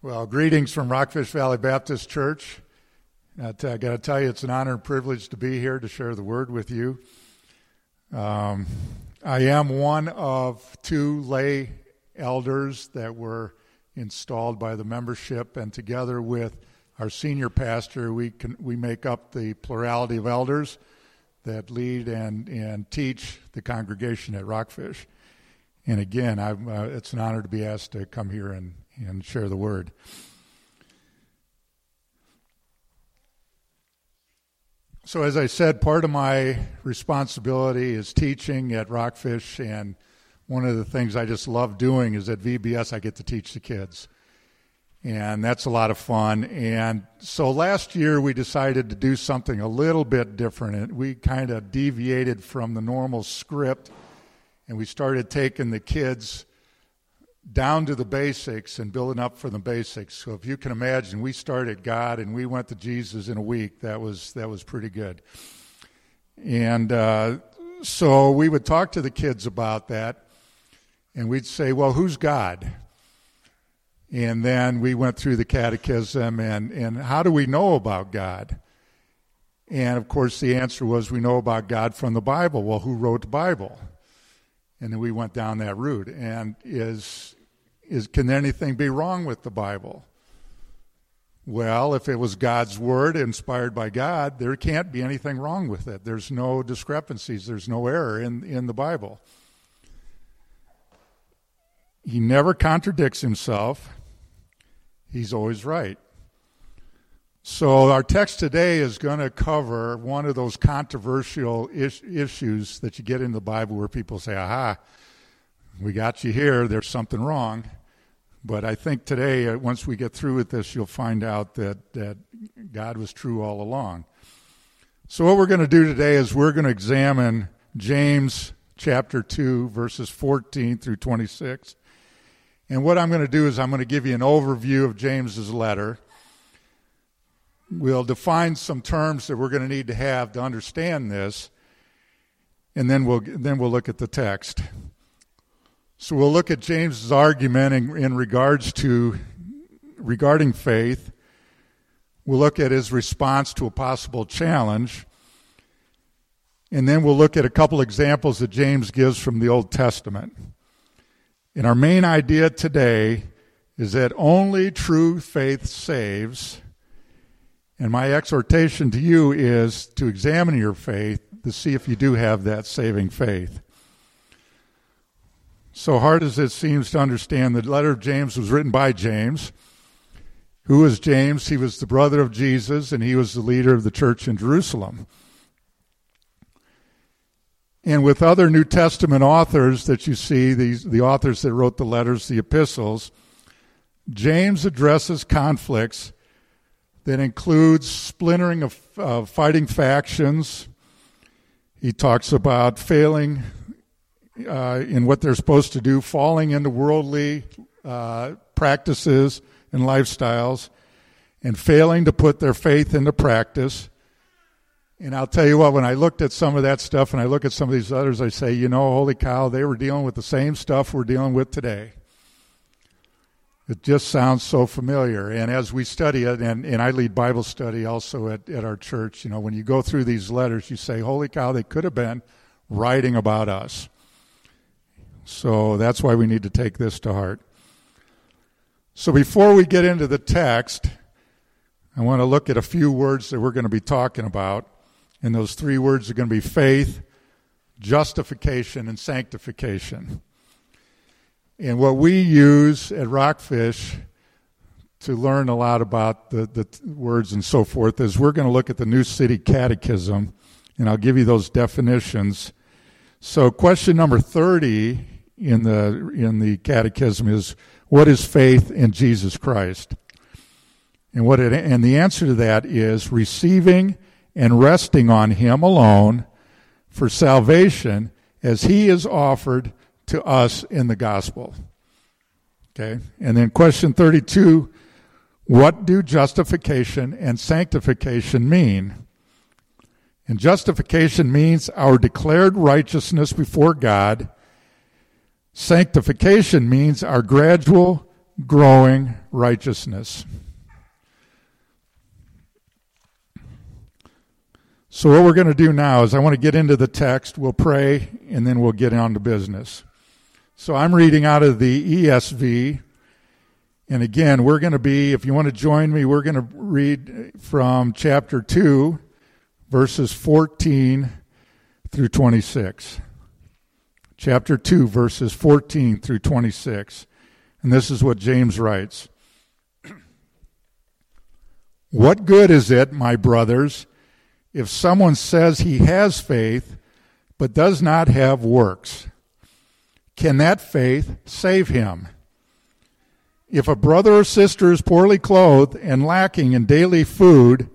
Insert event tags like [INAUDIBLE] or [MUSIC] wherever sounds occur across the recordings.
Well, greetings from Rockfish Valley Baptist Church. I got to tell you, it's an honor and privilege to be here to share the word with you. Um, I am one of two lay elders that were installed by the membership, and together with our senior pastor, we can, we make up the plurality of elders that lead and, and teach the congregation at Rockfish. And again, uh, it's an honor to be asked to come here and, and share the word. So, as I said, part of my responsibility is teaching at Rockfish, and one of the things I just love doing is at VBS I get to teach the kids. And that's a lot of fun. And so last year we decided to do something a little bit different. We kind of deviated from the normal script and we started taking the kids down to the basics and building up for the basics. So if you can imagine, we started God and we went to Jesus in a week. That was that was pretty good. And uh, so we would talk to the kids about that, and we'd say, "Well, who's God?" And then we went through the catechism and and how do we know about God? And of course, the answer was we know about God from the Bible. Well, who wrote the Bible? And then we went down that route. And is is can anything be wrong with the Bible? Well, if it was God's word inspired by God, there can't be anything wrong with it. There's no discrepancies, there's no error in, in the Bible. He never contradicts himself, he's always right. So, our text today is going to cover one of those controversial is- issues that you get in the Bible where people say, aha, we got you here, there's something wrong. But I think today, uh, once we get through with this, you'll find out that, that God was true all along. So, what we're going to do today is we're going to examine James chapter 2, verses 14 through 26. And what I'm going to do is I'm going to give you an overview of James's letter. We'll define some terms that we're going to need to have to understand this, and then we'll, then we'll look at the text. So we'll look at James's argument in, in regards to regarding faith. We'll look at his response to a possible challenge. And then we'll look at a couple examples that James gives from the Old Testament. And our main idea today is that only true faith saves. And my exhortation to you is to examine your faith to see if you do have that saving faith. So hard as it seems to understand, the letter of James was written by James. Who was James? He was the brother of Jesus, and he was the leader of the church in Jerusalem. And with other New Testament authors that you see, these, the authors that wrote the letters, the epistles, James addresses conflicts that includes splintering of uh, fighting factions. He talks about failing uh, in what they're supposed to do, falling into worldly uh, practices and lifestyles, and failing to put their faith into practice. And I'll tell you what, when I looked at some of that stuff and I look at some of these others, I say, you know, holy cow, they were dealing with the same stuff we're dealing with today. It just sounds so familiar. And as we study it, and, and I lead Bible study also at, at our church, you know, when you go through these letters, you say, holy cow, they could have been writing about us. So that's why we need to take this to heart. So before we get into the text, I want to look at a few words that we're going to be talking about. And those three words are going to be faith, justification, and sanctification. And what we use at Rockfish to learn a lot about the, the words and so forth is we're going to look at the New City Catechism, and I'll give you those definitions. So, question number 30 in the in the catechism is what is faith in Jesus Christ? And what it, and the answer to that is receiving and resting on him alone for salvation as he is offered to us in the gospel. Okay? And then question 32, what do justification and sanctification mean? And justification means our declared righteousness before God Sanctification means our gradual growing righteousness. So, what we're going to do now is I want to get into the text, we'll pray, and then we'll get on to business. So, I'm reading out of the ESV. And again, we're going to be, if you want to join me, we're going to read from chapter 2, verses 14 through 26. Chapter 2, verses 14 through 26. And this is what James writes [CLEARS THROAT] What good is it, my brothers, if someone says he has faith but does not have works? Can that faith save him? If a brother or sister is poorly clothed and lacking in daily food,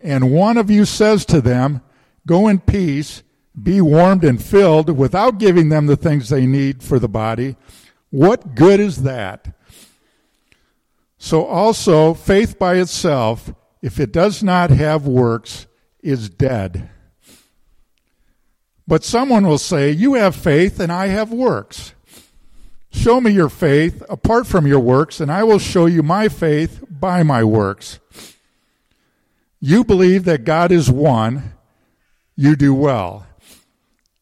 and one of you says to them, Go in peace, be warmed and filled, without giving them the things they need for the body, what good is that? So also, faith by itself, if it does not have works, is dead. But someone will say, You have faith and I have works. Show me your faith apart from your works, and I will show you my faith by my works. You believe that God is one, you do well.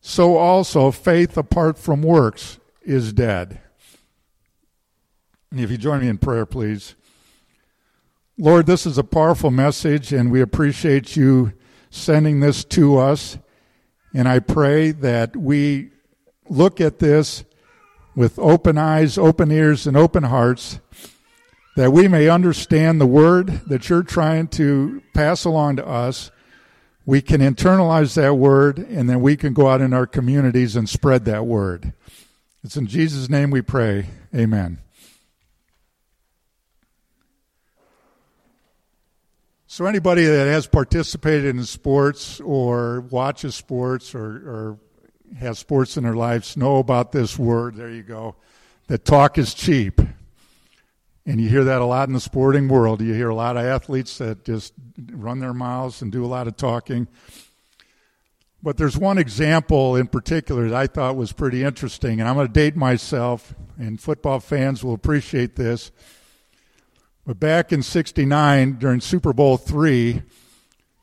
so also faith apart from works is dead. If you join me in prayer, please. Lord, this is a powerful message, and we appreciate you sending this to us. And I pray that we look at this with open eyes, open ears, and open hearts, that we may understand the word that you're trying to pass along to us. We can internalize that word, and then we can go out in our communities and spread that word. It's in Jesus' name we pray. Amen. So, anybody that has participated in sports or watches sports or, or has sports in their lives know about this word. There you go. That talk is cheap. And you hear that a lot in the sporting world. You hear a lot of athletes that just run their mouths and do a lot of talking. But there's one example in particular that I thought was pretty interesting, and I'm going to date myself, and football fans will appreciate this. But back in 69, during Super Bowl three,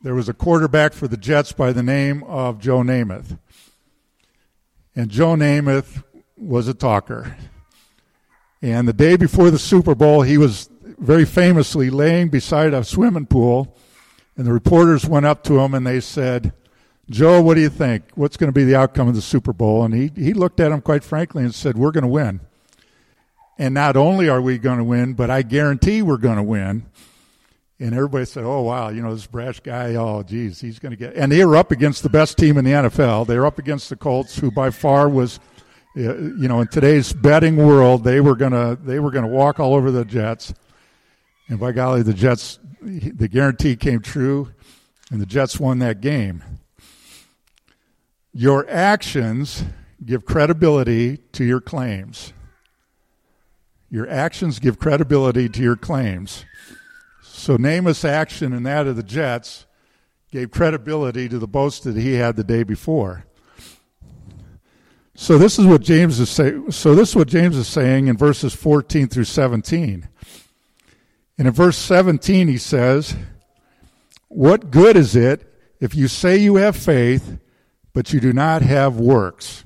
there was a quarterback for the Jets by the name of Joe Namath. And Joe Namath was a talker. And the day before the Super Bowl, he was very famously laying beside a swimming pool. And the reporters went up to him and they said, Joe, what do you think? What's going to be the outcome of the Super Bowl? And he, he looked at him quite frankly and said, We're going to win. And not only are we going to win, but I guarantee we're going to win. And everybody said, "Oh wow, you know this brash guy. Oh geez, he's going to get." And they were up against the best team in the NFL. They were up against the Colts, who by far was, you know, in today's betting world, they were gonna they were gonna walk all over the Jets. And by golly, the Jets, the guarantee came true, and the Jets won that game. Your actions give credibility to your claims. Your actions give credibility to your claims. So Namath's action and that of the Jets gave credibility to the boast that he had the day before. So this is what James is saying. So this is what James is saying in verses 14 through 17. And in verse 17 he says, "What good is it if you say you have faith, but you do not have works?"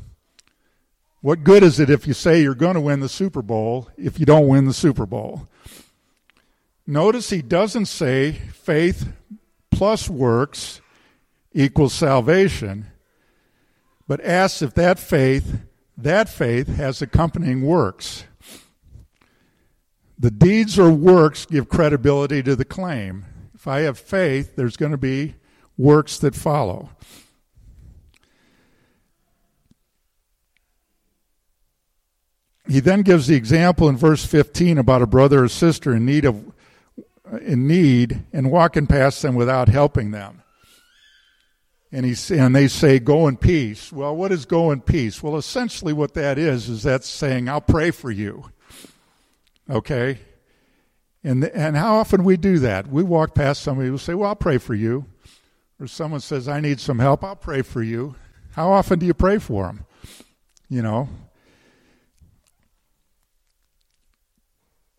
What good is it if you say you're going to win the Super Bowl if you don't win the Super Bowl? Notice he doesn't say faith plus works equals salvation, but asks if that faith, that faith has accompanying works. The deeds or works give credibility to the claim. If I have faith, there's going to be works that follow. He then gives the example in verse 15 about a brother or sister in need of in need and walking past them without helping them. And he and they say go in peace. Well, what is go in peace? Well, essentially what that is is that's saying I'll pray for you. Okay? And and how often we do that? We walk past somebody who say, "Well, I'll pray for you." Or someone says, "I need some help. I'll pray for you." How often do you pray for them? You know,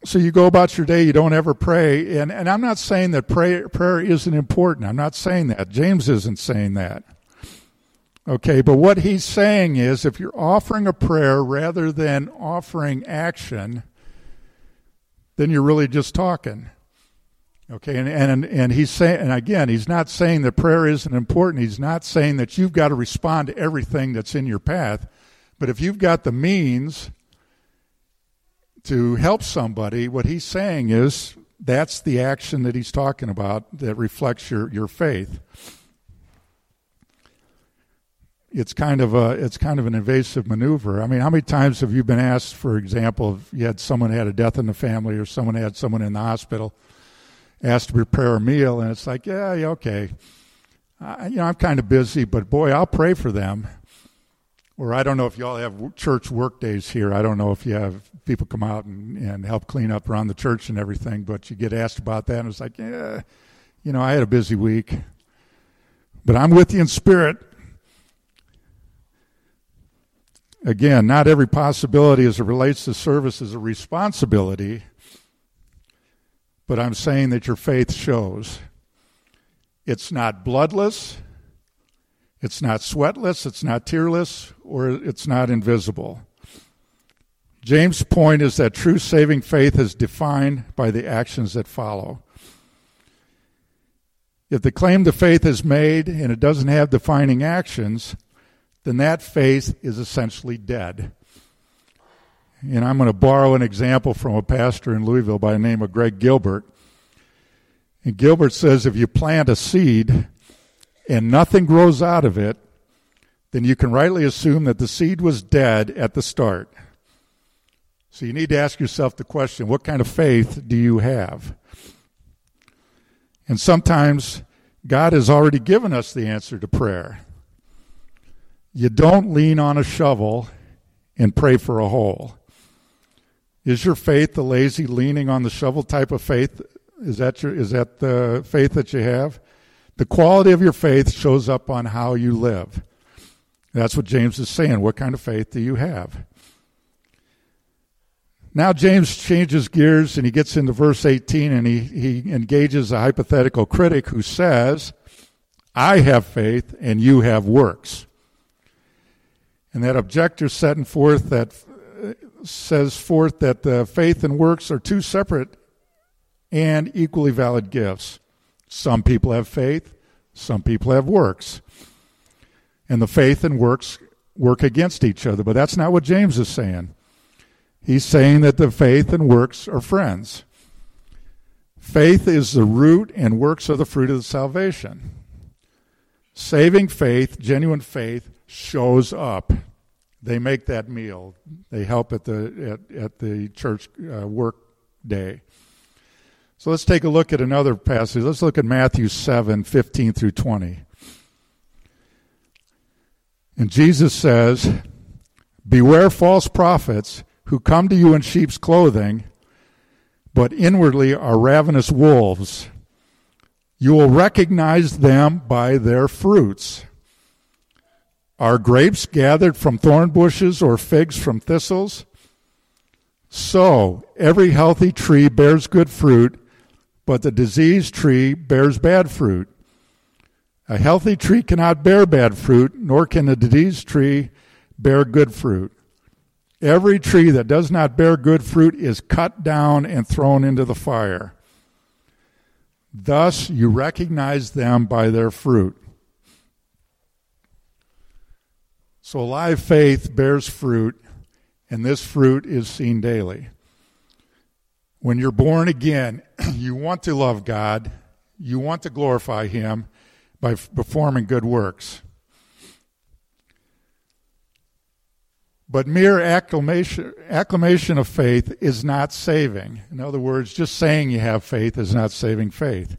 so you go about your day, you don't ever pray. And, and I'm not saying that prayer, prayer isn't important. I'm not saying that. James isn't saying that. Okay, but what he's saying is if you're offering a prayer rather than offering action, then you're really just talking. Okay, and, and, and he's saying, and again, he's not saying that prayer isn't important. He's not saying that you've got to respond to everything that's in your path. But if you've got the means to help somebody, what he's saying is that's the action that he's talking about that reflects your, your faith. It's kind of a it's kind of an invasive maneuver. I mean, how many times have you been asked, for example, if you had someone had a death in the family or someone had someone in the hospital, asked to prepare a meal, and it's like, yeah, yeah okay, you know, I'm kind of busy, but boy, I'll pray for them. Or I don't know if y'all have church work days here. I don't know if you have people come out and, and help clean up around the church and everything, but you get asked about that, and it's like, yeah, you know, I had a busy week. But I'm with you in spirit. Again, not every possibility as it relates to service is a responsibility, but I'm saying that your faith shows. It's not bloodless, it's not sweatless, it's not tearless, or it's not invisible. James' point is that true saving faith is defined by the actions that follow. If the claim to faith is made and it doesn't have defining actions, then that faith is essentially dead. And I'm going to borrow an example from a pastor in Louisville by the name of Greg Gilbert. And Gilbert says if you plant a seed and nothing grows out of it, then you can rightly assume that the seed was dead at the start. So you need to ask yourself the question what kind of faith do you have? And sometimes God has already given us the answer to prayer. You don't lean on a shovel and pray for a hole. Is your faith the lazy leaning on the shovel type of faith? Is that your, is that the faith that you have? The quality of your faith shows up on how you live. That's what James is saying. What kind of faith do you have? Now James changes gears and he gets into verse 18 and he, he engages a hypothetical critic who says, I have faith and you have works. And that objector setting forth that says forth that the faith and works are two separate and equally valid gifts. Some people have faith, some people have works. And the faith and works work against each other, but that's not what James is saying. He's saying that the faith and works are friends. Faith is the root, and works are the fruit of the salvation. Saving faith, genuine faith, shows up. They make that meal. They help at the at, at the church uh, work day. So let's take a look at another passage. Let's look at Matthew 7, 15 through 20. And Jesus says, Beware false prophets who come to you in sheep's clothing, but inwardly are ravenous wolves. You will recognize them by their fruits. Are grapes gathered from thorn bushes or figs from thistles? So, every healthy tree bears good fruit, but the diseased tree bears bad fruit. A healthy tree cannot bear bad fruit, nor can a diseased tree bear good fruit. Every tree that does not bear good fruit is cut down and thrown into the fire. Thus you recognize them by their fruit. So, live faith bears fruit, and this fruit is seen daily. When you're born again, you want to love God, you want to glorify Him by performing good works. But mere acclamation, acclamation of faith is not saving. In other words, just saying you have faith is not saving faith.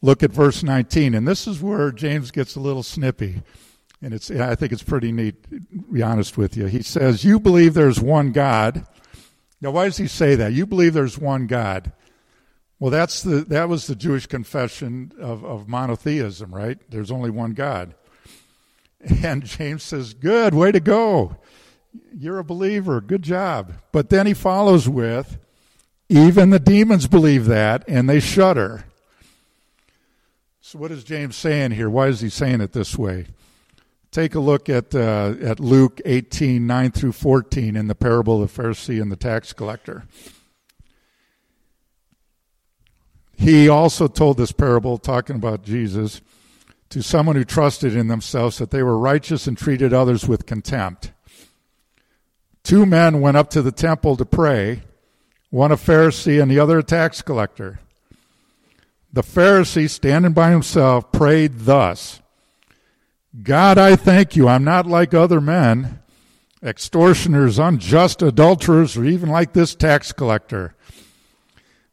Look at verse 19, and this is where James gets a little snippy. And it's, I think it's pretty neat, to be honest with you. He says, You believe there's one God. Now, why does he say that? You believe there's one God. Well, that's the, that was the Jewish confession of, of monotheism, right? There's only one God. And [LAUGHS] James says, Good, way to go. You're a believer. Good job. But then he follows with, Even the demons believe that, and they shudder. So, what is James saying here? Why is he saying it this way? Take a look at, uh, at Luke 18 9 through 14 in the parable of the Pharisee and the tax collector. He also told this parable, talking about Jesus to someone who trusted in themselves that they were righteous and treated others with contempt. Two men went up to the temple to pray, one a Pharisee and the other a tax collector. The Pharisee, standing by himself, prayed thus God, I thank you, I'm not like other men, extortioners, unjust adulterers, or even like this tax collector.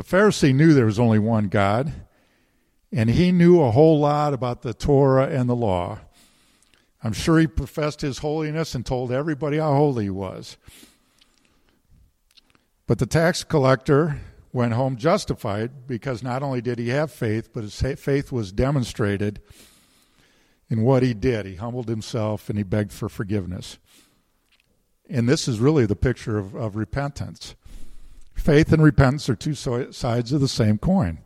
The Pharisee knew there was only one God, and he knew a whole lot about the Torah and the law. I'm sure he professed his holiness and told everybody how holy he was. But the tax collector went home justified because not only did he have faith, but his faith was demonstrated in what he did. He humbled himself and he begged for forgiveness. And this is really the picture of, of repentance. Faith and repentance are two sides of the same coin.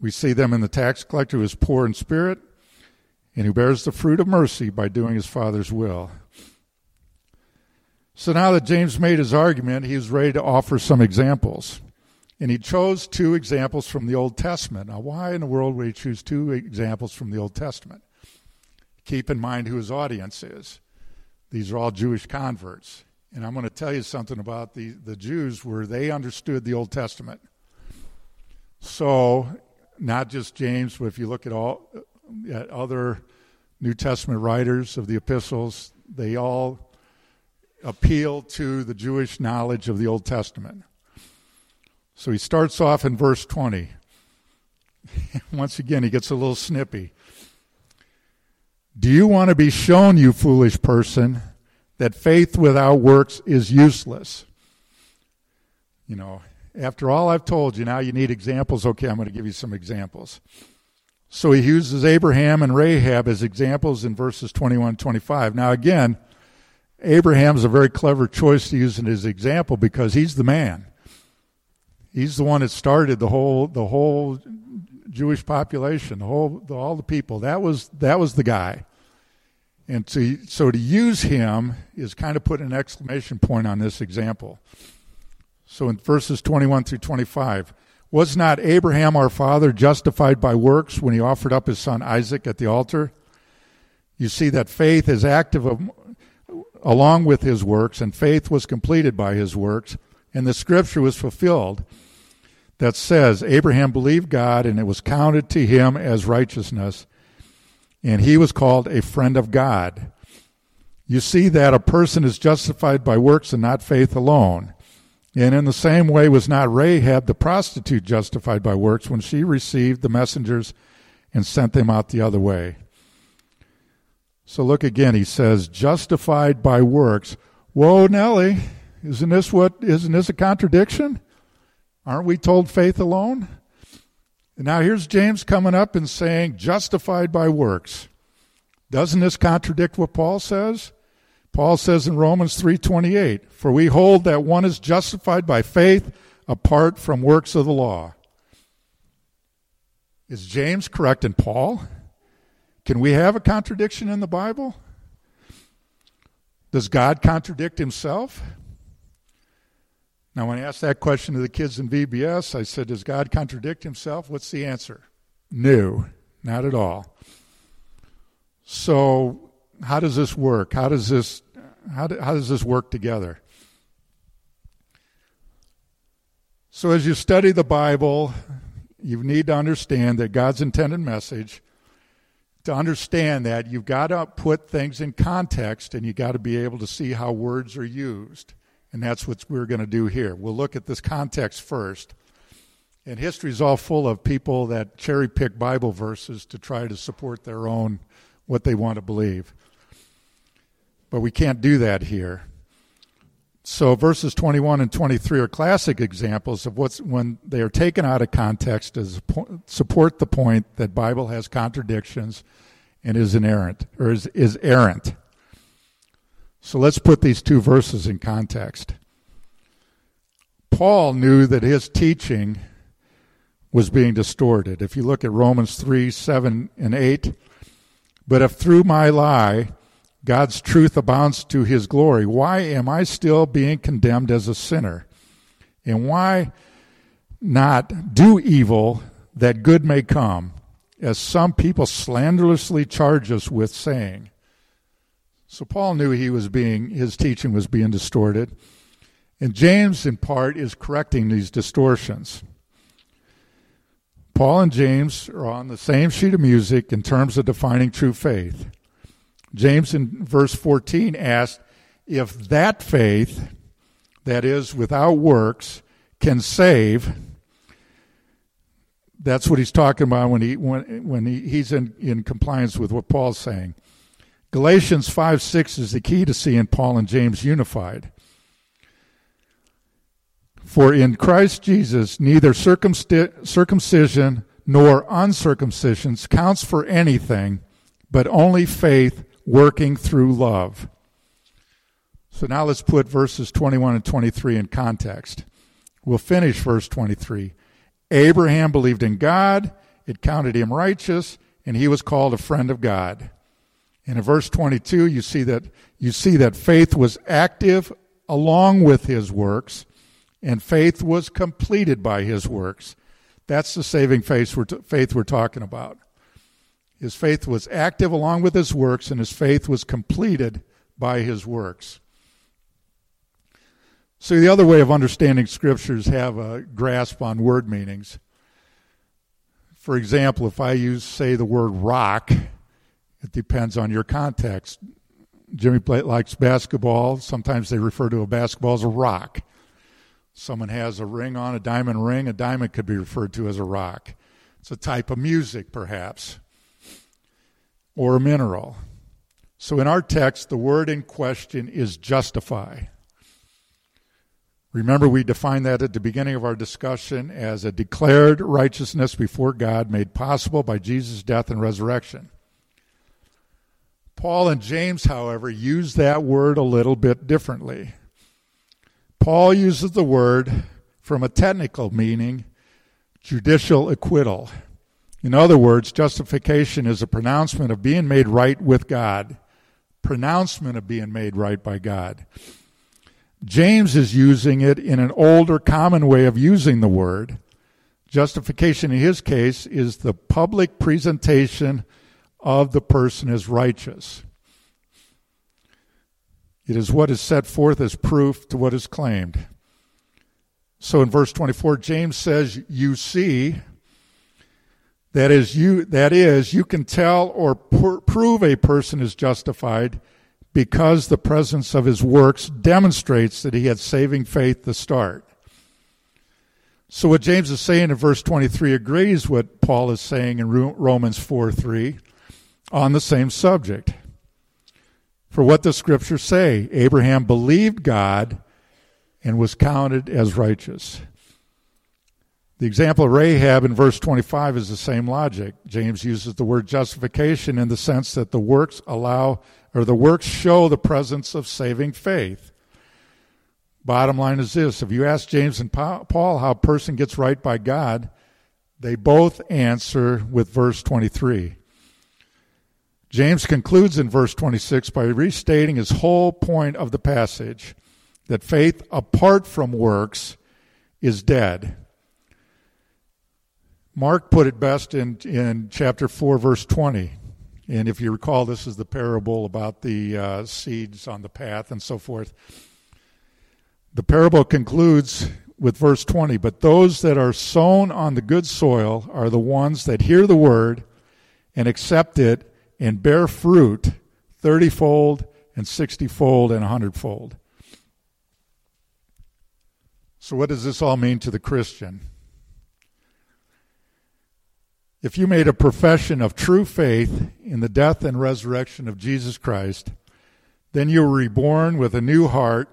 We see them in the tax collector who is poor in spirit and who bears the fruit of mercy by doing his Father's will. So now that James made his argument, he was ready to offer some examples. And he chose two examples from the Old Testament. Now, why in the world would he choose two examples from the Old Testament? Keep in mind who his audience is. These are all Jewish converts. And I'm going to tell you something about the, the Jews where they understood the Old Testament. So, not just James, but if you look at all at other New Testament writers of the epistles, they all appeal to the Jewish knowledge of the Old Testament. So he starts off in verse 20. [LAUGHS] Once again, he gets a little snippy. Do you want to be shown, you foolish person, that faith without works is useless? You know, after all I've told you, now you need examples. Okay, I'm going to give you some examples. So he uses Abraham and Rahab as examples in verses 21 and 25. Now, again, Abraham's a very clever choice to use in his example because he's the man. He's the one that started the whole the whole Jewish population, the whole the, all the people. That was that was the guy. And to, so to use him is kind of put an exclamation point on this example. So in verses 21 through 25, was not Abraham our father justified by works when he offered up his son Isaac at the altar? You see that faith is active along with his works, and faith was completed by his works, and the scripture was fulfilled that says, Abraham believed God, and it was counted to him as righteousness, and he was called a friend of God. You see that a person is justified by works and not faith alone. And in the same way was not Rahab the prostitute justified by works when she received the messengers and sent them out the other way. So look again, he says, justified by works Whoa, Nellie, isn't this what isn't this a contradiction? Aren't we told faith alone? Now here's James coming up and saying justified by works. Doesn't this contradict what Paul says? Paul says in Romans 3:28, "For we hold that one is justified by faith apart from works of the law." Is James correct in Paul? Can we have a contradiction in the Bible? Does God contradict himself? Now, when I asked that question to the kids in VBS, I said, Does God contradict himself? What's the answer? No, not at all. So, how does this work? How does this, how, do, how does this work together? So, as you study the Bible, you need to understand that God's intended message to understand that, you've got to put things in context and you've got to be able to see how words are used. And that's what we're going to do here. We'll look at this context first. And history is all full of people that cherry pick Bible verses to try to support their own, what they want to believe. But we can't do that here. So verses 21 and 23 are classic examples of what's when they are taken out of context to support the point that Bible has contradictions and is inerrant or is, is errant. So let's put these two verses in context. Paul knew that his teaching was being distorted. If you look at Romans 3 7 and 8, but if through my lie God's truth abounds to his glory, why am I still being condemned as a sinner? And why not do evil that good may come, as some people slanderously charge us with saying? So Paul knew he was being his teaching was being distorted. And James in part is correcting these distortions. Paul and James are on the same sheet of music in terms of defining true faith. James in verse 14 asked if that faith, that is, without works, can save. That's what he's talking about when, he, when, when he, he's in, in compliance with what Paul's saying. Galatians 5 6 is the key to seeing Paul and James unified. For in Christ Jesus, neither circumcision nor uncircumcision counts for anything, but only faith working through love. So now let's put verses 21 and 23 in context. We'll finish verse 23. Abraham believed in God, it counted him righteous, and he was called a friend of God. And in verse 22, you see that you see that faith was active along with his works, and faith was completed by his works. That's the saving faith we're, t- faith we're talking about. His faith was active along with his works, and his faith was completed by his works. So, the other way of understanding scriptures have a grasp on word meanings. For example, if I use, say, the word rock, it depends on your context. Jimmy Plate likes basketball. Sometimes they refer to a basketball as a rock. Someone has a ring on, a diamond ring. A diamond could be referred to as a rock. It's a type of music, perhaps or a mineral. So in our text, the word in question is justify. Remember, we defined that at the beginning of our discussion as a declared righteousness before God made possible by Jesus' death and resurrection. Paul and James, however, use that word a little bit differently. Paul uses the word from a technical meaning, judicial acquittal. In other words, justification is a pronouncement of being made right with God, pronouncement of being made right by God. James is using it in an older, common way of using the word. Justification in his case is the public presentation of the person as righteous. It is what is set forth as proof to what is claimed. So in verse 24, James says, You see, that is, you, that is, you can tell or pr- prove a person is justified because the presence of his works demonstrates that he had saving faith to start. So what James is saying in verse 23 agrees what Paul is saying in Romans 4 3 on the same subject. For what the scriptures say Abraham believed God and was counted as righteous. The example of Rahab in verse 25 is the same logic. James uses the word justification in the sense that the works allow or the works show the presence of saving faith. Bottom line is this if you ask James and Paul how a person gets right by God, they both answer with verse 23. James concludes in verse 26 by restating his whole point of the passage that faith apart from works is dead. Mark put it best in, in chapter 4, verse 20. And if you recall, this is the parable about the uh, seeds on the path and so forth. The parable concludes with verse 20 But those that are sown on the good soil are the ones that hear the word and accept it and bear fruit thirtyfold and sixtyfold and a hundredfold. So, what does this all mean to the Christian? If you made a profession of true faith in the death and resurrection of Jesus Christ, then you were reborn with a new heart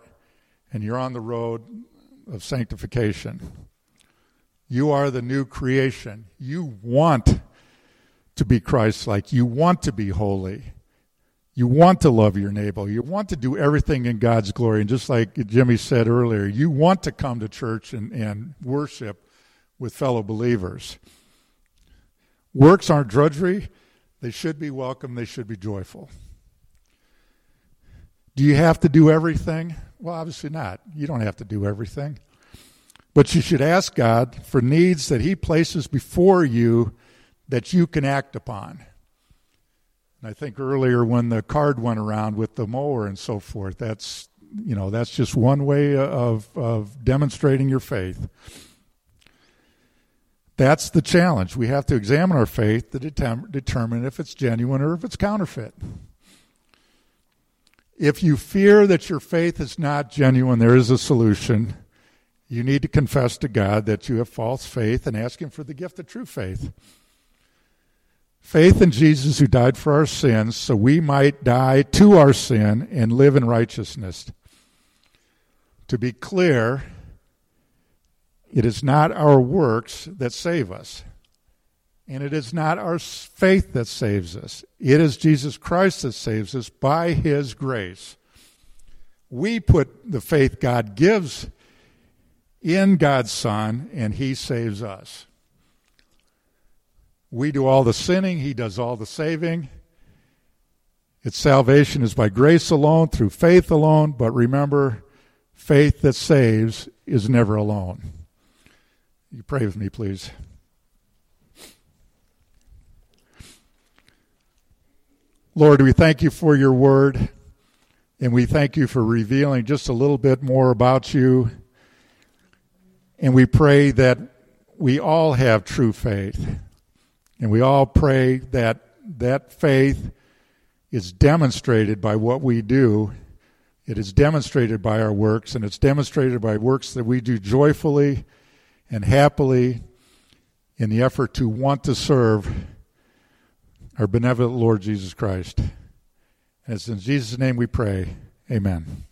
and you're on the road of sanctification. You are the new creation. You want to be Christ like. You want to be holy. You want to love your neighbor. You want to do everything in God's glory. And just like Jimmy said earlier, you want to come to church and, and worship with fellow believers. Works aren't drudgery. They should be welcome. They should be joyful. Do you have to do everything? Well, obviously not. You don't have to do everything. But you should ask God for needs that He places before you that you can act upon. And I think earlier when the card went around with the mower and so forth, that's you know that's just one way of of demonstrating your faith. That's the challenge. We have to examine our faith to determine if it's genuine or if it's counterfeit. If you fear that your faith is not genuine, there is a solution. You need to confess to God that you have false faith and ask Him for the gift of true faith. Faith in Jesus who died for our sins so we might die to our sin and live in righteousness. To be clear, it is not our works that save us. And it is not our faith that saves us. It is Jesus Christ that saves us by his grace. We put the faith God gives in God's Son, and he saves us. We do all the sinning, he does all the saving. Its salvation is by grace alone, through faith alone, but remember, faith that saves is never alone. You pray with me, please. Lord, we thank you for your word, and we thank you for revealing just a little bit more about you. And we pray that we all have true faith. And we all pray that that faith is demonstrated by what we do. It is demonstrated by our works, and it's demonstrated by works that we do joyfully and happily in the effort to want to serve our benevolent Lord Jesus Christ. And it's in Jesus' name we pray. Amen.